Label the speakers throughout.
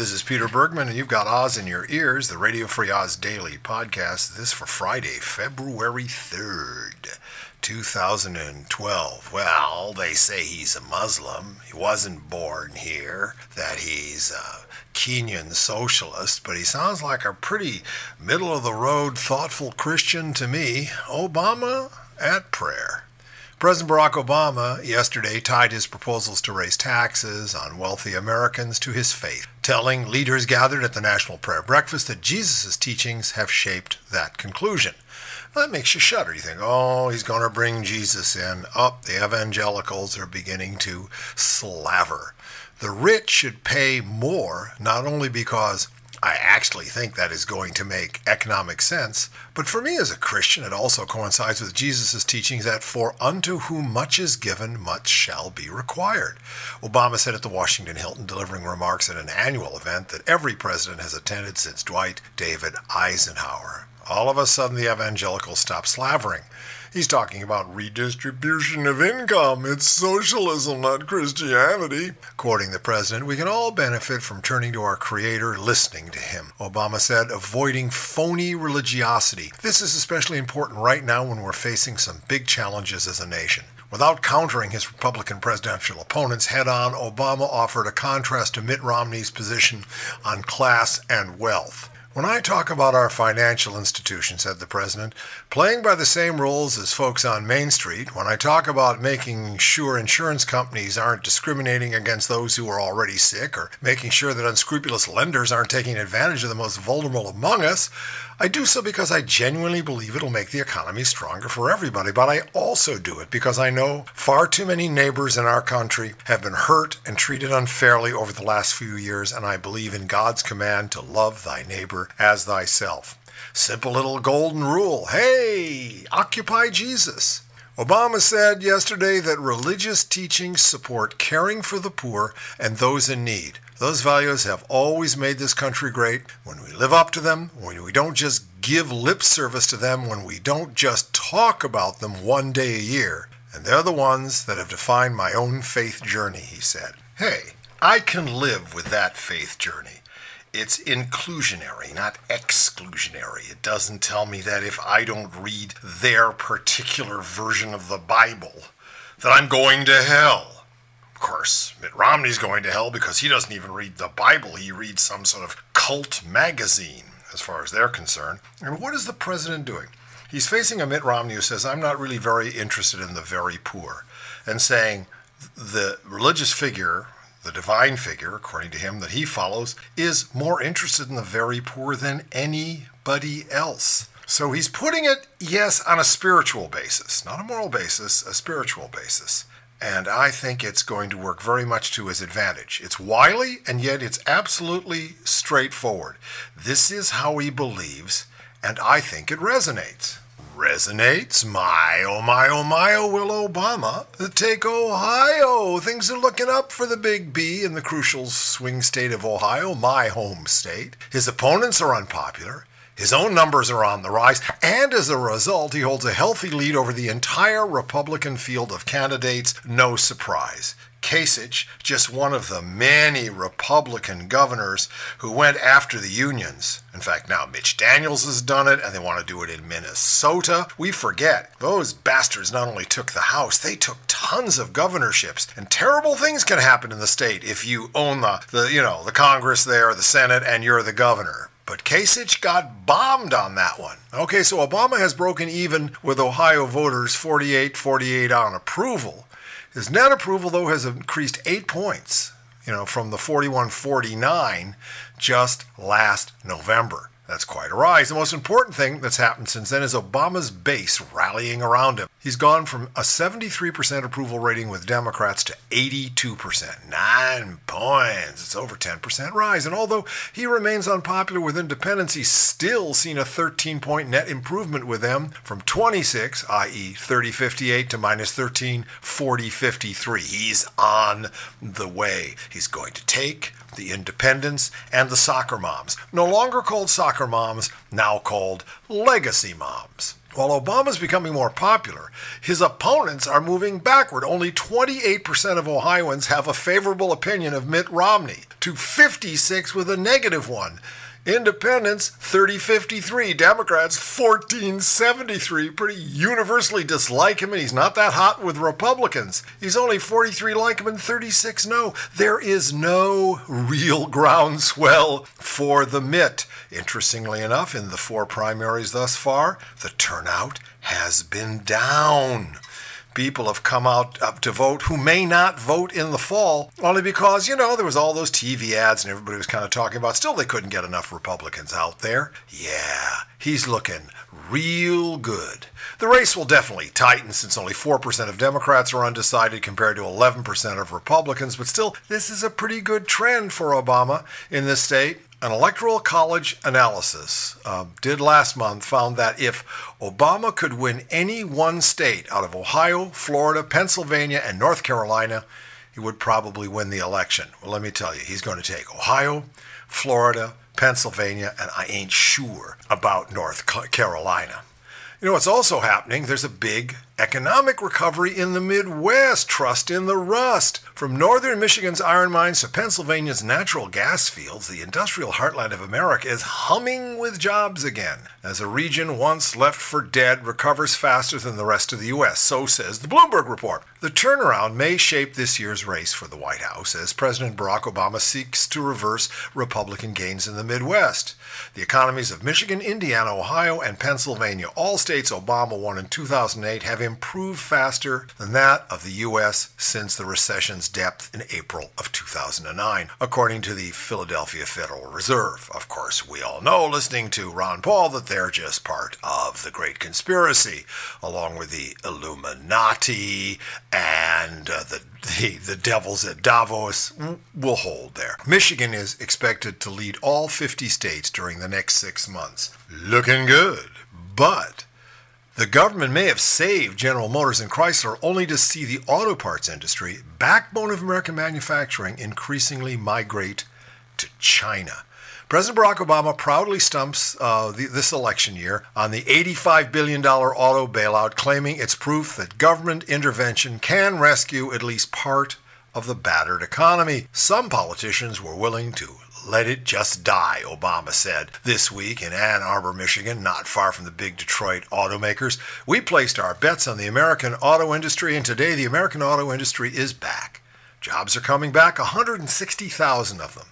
Speaker 1: this is Peter Bergman, and you've got Oz in your ears, the Radio Free Oz Daily podcast. This for Friday, February 3rd, 2012. Well, they say he's a Muslim. He wasn't born here, that he's a Kenyan socialist, but he sounds like a pretty middle of the road, thoughtful Christian to me. Obama at prayer. President Barack Obama yesterday tied his proposals to raise taxes on wealthy Americans to his faith, telling leaders gathered at the National Prayer Breakfast that Jesus' teachings have shaped that conclusion. Well, that makes you shudder. You think, oh, he's going to bring Jesus in. Up, oh, the evangelicals are beginning to slaver. The rich should pay more, not only because I actually think that is going to make economic sense. But for me as a Christian, it also coincides with Jesus' teachings that for unto whom much is given, much shall be required. Obama said at the Washington Hilton, delivering remarks at an annual event that every president has attended since Dwight David Eisenhower. All of a sudden, the evangelicals stopped slavering. He's talking about redistribution of income. It's socialism, not Christianity. Quoting the president, we can all benefit from turning to our Creator, listening to Him. Obama said, avoiding phony religiosity. This is especially important right now when we're facing some big challenges as a nation. Without countering his Republican presidential opponents head on, Obama offered a contrast to Mitt Romney's position on class and wealth. When I talk about our financial institutions, said the president, playing by the same rules as folks on Main Street, when I talk about making sure insurance companies aren't discriminating against those who are already sick, or making sure that unscrupulous lenders aren't taking advantage of the most vulnerable among us, I do so because I genuinely believe it'll make the economy stronger for everybody, but I also do it because I know far too many neighbors in our country have been hurt and treated unfairly over the last few years, and I believe in God's command to love thy neighbor as thyself. Simple little golden rule. Hey, occupy Jesus. Obama said yesterday that religious teachings support caring for the poor and those in need. Those values have always made this country great. When we live up to them, when we don't just give lip service to them, when we don't just talk about them one day a year. And they're the ones that have defined my own faith journey, he said. Hey, I can live with that faith journey. It's inclusionary, not exclusionary. It doesn't tell me that if I don't read their particular version of the Bible, that I'm going to hell. Of course, Mitt Romney's going to hell because he doesn't even read the Bible. He reads some sort of cult magazine, as far as they're concerned. And what is the president doing? He's facing a Mitt Romney who says, I'm not really very interested in the very poor, and saying the religious figure, the divine figure, according to him, that he follows, is more interested in the very poor than anybody else. So he's putting it, yes, on a spiritual basis, not a moral basis, a spiritual basis and I think it's going to work very much to his advantage. It's wily, and yet it's absolutely straightforward. This is how he believes, and I think it resonates. Resonates? My, oh my, oh my, oh will Obama take Ohio. Things are looking up for the Big B in the crucial swing state of Ohio, my home state. His opponents are unpopular. His own numbers are on the rise, and as a result, he holds a healthy lead over the entire Republican field of candidates. No surprise. Kasich, just one of the many Republican governors who went after the unions. In fact, now Mitch Daniels has done it, and they want to do it in Minnesota. We forget, those bastards not only took the House, they took tons of governorships. And terrible things can happen in the state if you own the, the you know, the Congress there, the Senate, and you're the governor. But Kasich got bombed on that one. Okay, so Obama has broken even with Ohio voters 48 48 on approval. His net approval, though, has increased eight points, you know, from the 41 49 just last November. That's quite a rise. The most important thing that's happened since then is Obama's base rallying around him. He's gone from a 73% approval rating with Democrats to 82%. Nine points. It's over 10% rise. And although he remains unpopular with independents, he's still seen a 13 point net improvement with them from 26, i.e., 30 58, to minus 13, 40 53. He's on the way. He's going to take the independents, and the soccer moms. No longer called soccer moms, now called legacy moms. While Obama's becoming more popular, his opponents are moving backward. Only 28% of Ohioans have a favorable opinion of Mitt Romney, to 56 with a negative one. Independents 3053, Democrats 1473. Pretty universally dislike him, and he's not that hot with Republicans. He's only 43 like him and 36 no. There is no real groundswell for the Mitt. Interestingly enough, in the four primaries thus far, the turnout has been down people have come out up to vote who may not vote in the fall only because, you know, there was all those TV ads and everybody was kind of talking about still they couldn't get enough Republicans out there. Yeah, he's looking real good. The race will definitely tighten since only 4% of Democrats are undecided compared to 11% of Republicans, but still, this is a pretty good trend for Obama in this state. An electoral college analysis uh, did last month found that if Obama could win any one state out of Ohio, Florida, Pennsylvania, and North Carolina, he would probably win the election. Well, let me tell you, he's going to take Ohio, Florida, Pennsylvania, and I ain't sure about North Carolina. You know what's also happening? There's a big economic recovery in the Midwest. Trust in the rust. From northern Michigan's iron mines to Pennsylvania's natural gas fields, the industrial heartland of America is humming with jobs again. As a region once left for dead recovers faster than the rest of the U.S., so says the Bloomberg report. The turnaround may shape this year's race for the White House as President Barack Obama seeks to reverse Republican gains in the Midwest. The economies of Michigan, Indiana, Ohio, and Pennsylvania, all states Obama won in 2008, have improved faster than that of the U.S. since the recession's depth in April of 2009, according to the Philadelphia Federal Reserve. Of course, we all know, listening to Ron Paul, that they're just part of the Great Conspiracy, along with the Illuminati and uh, the the, the devils at Davos will hold there. Michigan is expected to lead all 50 states during the next six months. Looking good. But the government may have saved General Motors and Chrysler only to see the auto parts industry, backbone of American manufacturing, increasingly migrate to China. President Barack Obama proudly stumps uh, the, this election year on the $85 billion auto bailout, claiming it's proof that government intervention can rescue at least part of the battered economy. Some politicians were willing to let it just die, Obama said this week in Ann Arbor, Michigan, not far from the big Detroit automakers. We placed our bets on the American auto industry, and today the American auto industry is back. Jobs are coming back, 160,000 of them.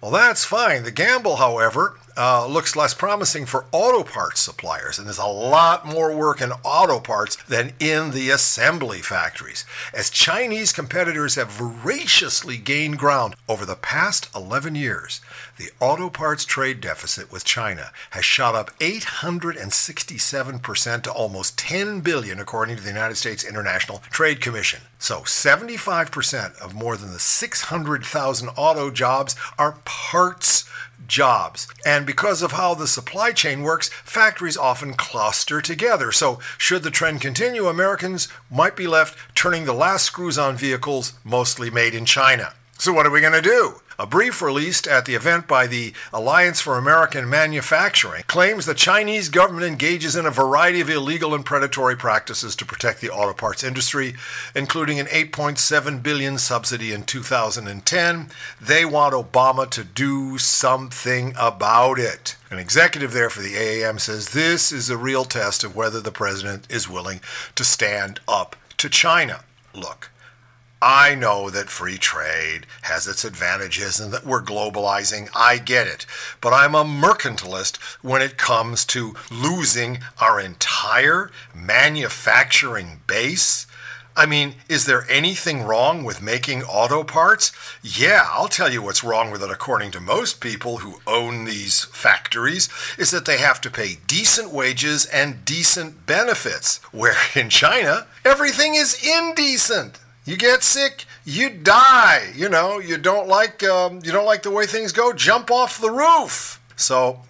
Speaker 1: Well, that's fine. The gamble, however, uh, looks less promising for auto parts suppliers, and there's a lot more work in auto parts than in the assembly factories, as Chinese competitors have voraciously gained ground over the past 11 years. The auto parts trade deficit with China has shot up 867% to almost 10 billion according to the United States International Trade Commission. So 75% of more than the 600,000 auto jobs are parts jobs. And because of how the supply chain works, factories often cluster together. So, should the trend continue, Americans might be left turning the last screws on vehicles mostly made in China. So, what are we going to do? A brief released at the event by the Alliance for American Manufacturing claims the Chinese government engages in a variety of illegal and predatory practices to protect the auto parts industry, including an 8.7 billion subsidy in 2010. They want Obama to do something about it. An executive there for the AAM says this is a real test of whether the president is willing to stand up to China. Look, I know that free trade has its advantages and that we're globalizing. I get it. But I'm a mercantilist when it comes to losing our entire manufacturing base. I mean, is there anything wrong with making auto parts? Yeah, I'll tell you what's wrong with it, according to most people who own these factories, is that they have to pay decent wages and decent benefits. Where in China, everything is indecent. You get sick, you die. You know, you don't like um, you don't like the way things go. Jump off the roof. So,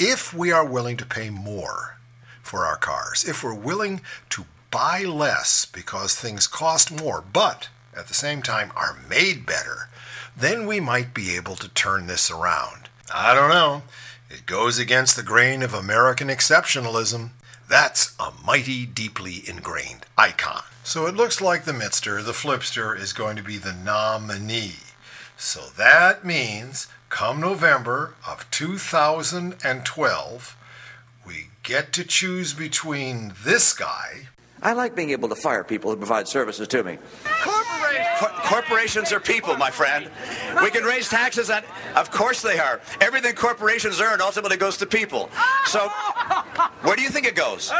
Speaker 1: if we are willing to pay more for our cars, if we're willing to buy less because things cost more, but at the same time are made better, then we might be able to turn this around. I don't know. It goes against the grain of American exceptionalism. That's a mighty deeply ingrained icon. So it looks like the Mitster, the Flipster, is going to be the nominee. So that means come November of 2012, we get to choose between this guy.
Speaker 2: I like being able to fire people who provide services to me.
Speaker 3: Cor- corporations are people, my friend. We can raise taxes on. Of course they are. Everything corporations earn ultimately goes to people. So, where do you think it goes? What,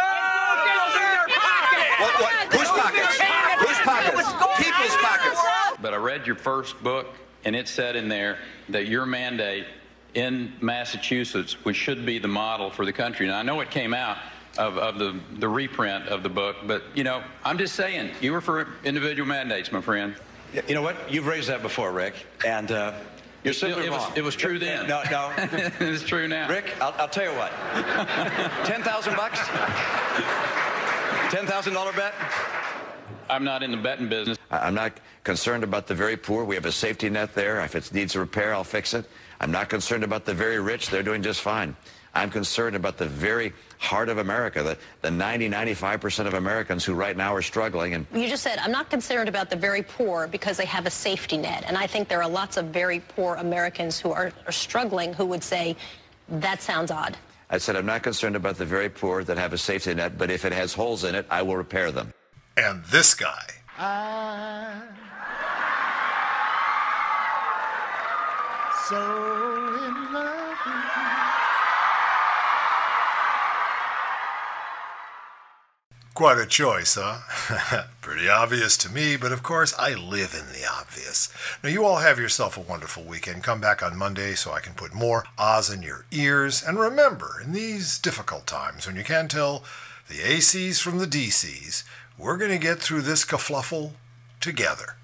Speaker 3: what, whose pockets? Whose pockets? People's pockets.
Speaker 4: But I read your first book, and it said in there that your mandate in Massachusetts, which should be the model for the country. And I know it came out of, of the, the reprint of the book, but you know, I'm just saying, you were for individual mandates, my friend.
Speaker 3: You know what? You've raised that before, Rick, and uh, you're simply
Speaker 4: it, was,
Speaker 3: wrong.
Speaker 4: it was true then.
Speaker 3: No, no.
Speaker 4: it's true now.
Speaker 3: Rick, I'll, I'll tell you what. Ten thousand bucks. Ten thousand dollar bet.
Speaker 4: I'm not in the betting business.
Speaker 2: I'm not concerned about the very poor. We have a safety net there. If it needs a repair, I'll fix it. I'm not concerned about the very rich. They're doing just fine. I'm concerned about the very heart of America, the, the 90, 95% of Americans who right now are struggling. And
Speaker 5: You just said, I'm not concerned about the very poor because they have a safety net. And I think there are lots of very poor Americans who are, are struggling who would say, that sounds odd.
Speaker 2: I said, I'm not concerned about the very poor that have a safety net, but if it has holes in it, I will repair them.
Speaker 1: And this guy.
Speaker 6: I so in love
Speaker 1: Quite a choice, huh? Pretty obvious to me, but of course I live in the obvious. Now, you all have yourself a wonderful weekend. Come back on Monday so I can put more Oz in your ears. And remember, in these difficult times when you can't tell the ACs from the DCs, we're going to get through this kerfluffle together.